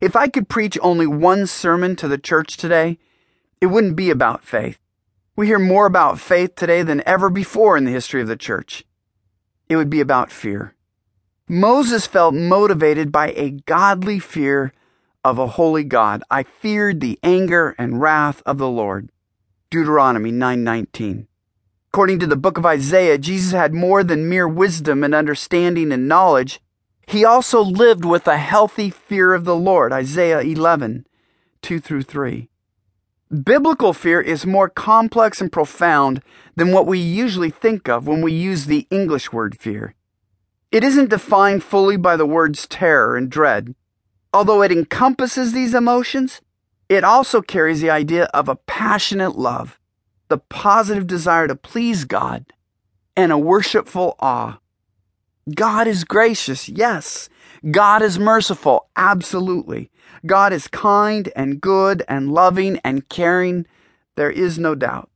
If I could preach only one sermon to the church today, it wouldn't be about faith. We hear more about faith today than ever before in the history of the church. It would be about fear. Moses felt motivated by a godly fear of a holy God. I feared the anger and wrath of the Lord. Deuteronomy 9:19. According to the book of Isaiah, Jesus had more than mere wisdom and understanding and knowledge. He also lived with a healthy fear of the Lord. Isaiah 11, 2 through 3. Biblical fear is more complex and profound than what we usually think of when we use the English word fear. It isn't defined fully by the words terror and dread. Although it encompasses these emotions, it also carries the idea of a passionate love, the positive desire to please God, and a worshipful awe. God is gracious, yes. God is merciful, absolutely. God is kind and good and loving and caring. There is no doubt.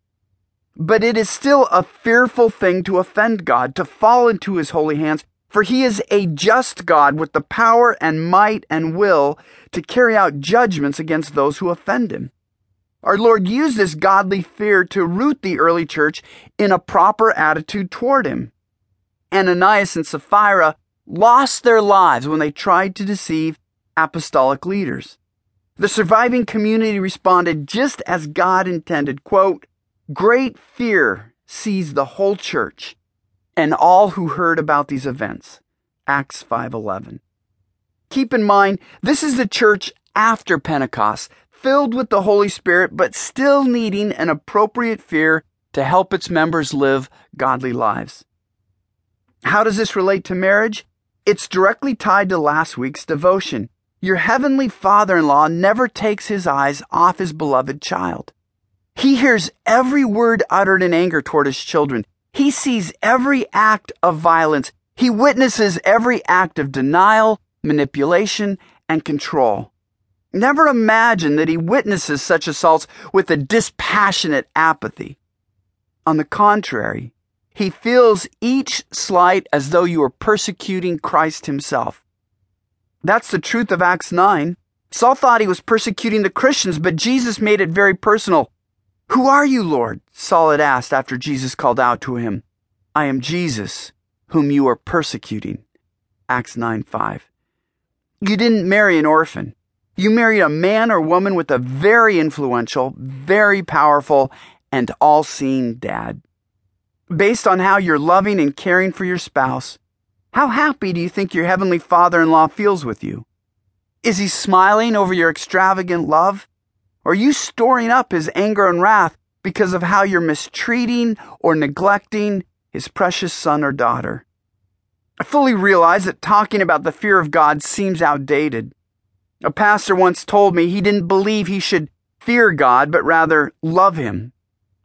But it is still a fearful thing to offend God, to fall into his holy hands, for he is a just God with the power and might and will to carry out judgments against those who offend him. Our Lord used this godly fear to root the early church in a proper attitude toward him. Ananias and Sapphira lost their lives when they tried to deceive apostolic leaders. The surviving community responded just as God intended. Quote, Great fear seized the whole church and all who heard about these events. Acts 5:11. Keep in mind, this is the church after Pentecost, filled with the Holy Spirit but still needing an appropriate fear to help its members live godly lives. How does this relate to marriage? It's directly tied to last week's devotion. Your heavenly father in law never takes his eyes off his beloved child. He hears every word uttered in anger toward his children. He sees every act of violence. He witnesses every act of denial, manipulation, and control. Never imagine that he witnesses such assaults with a dispassionate apathy. On the contrary, he feels each slight as though you are persecuting Christ himself. That's the truth of Acts 9. Saul thought he was persecuting the Christians, but Jesus made it very personal. Who are you, Lord? Saul had asked after Jesus called out to him. I am Jesus, whom you are persecuting. Acts 9 5. You didn't marry an orphan. You married a man or woman with a very influential, very powerful, and all seeing dad. Based on how you're loving and caring for your spouse, how happy do you think your heavenly father in law feels with you? Is he smiling over your extravagant love? Or are you storing up his anger and wrath because of how you're mistreating or neglecting his precious son or daughter? I fully realize that talking about the fear of God seems outdated. A pastor once told me he didn't believe he should fear God, but rather love him.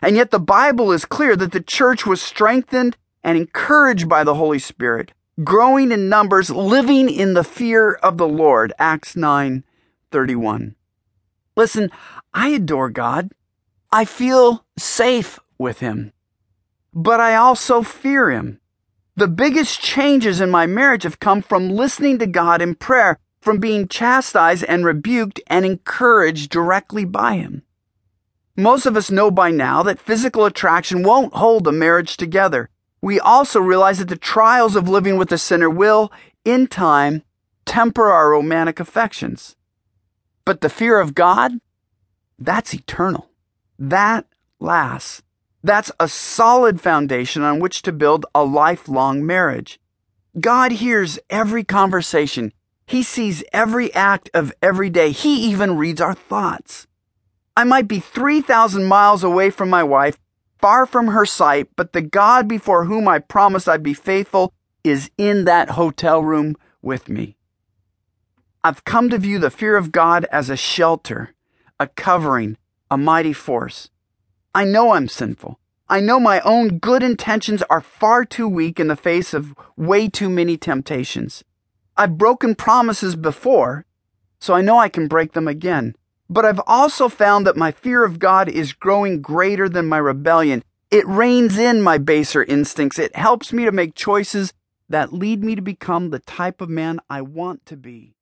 And yet the Bible is clear that the church was strengthened and encouraged by the Holy Spirit growing in numbers, living in the fear of the Lord. Acts 9 31. Listen, I adore God. I feel safe with Him. But I also fear Him. The biggest changes in my marriage have come from listening to God in prayer, from being chastised and rebuked and encouraged directly by Him. Most of us know by now that physical attraction won't hold a marriage together we also realize that the trials of living with a sinner will, in time, temper our romantic affections. But the fear of God, that's eternal. That lasts. That's a solid foundation on which to build a lifelong marriage. God hears every conversation. He sees every act of every day. He even reads our thoughts. I might be 3,000 miles away from my wife, far from her sight, but the God before whom I promised I'd be faithful is in that hotel room with me. I've come to view the fear of God as a shelter, a covering, a mighty force. I know I'm sinful. I know my own good intentions are far too weak in the face of way too many temptations. I've broken promises before, so I know I can break them again. But I've also found that my fear of God is growing greater than my rebellion. It reins in my baser instincts. It helps me to make choices that lead me to become the type of man I want to be.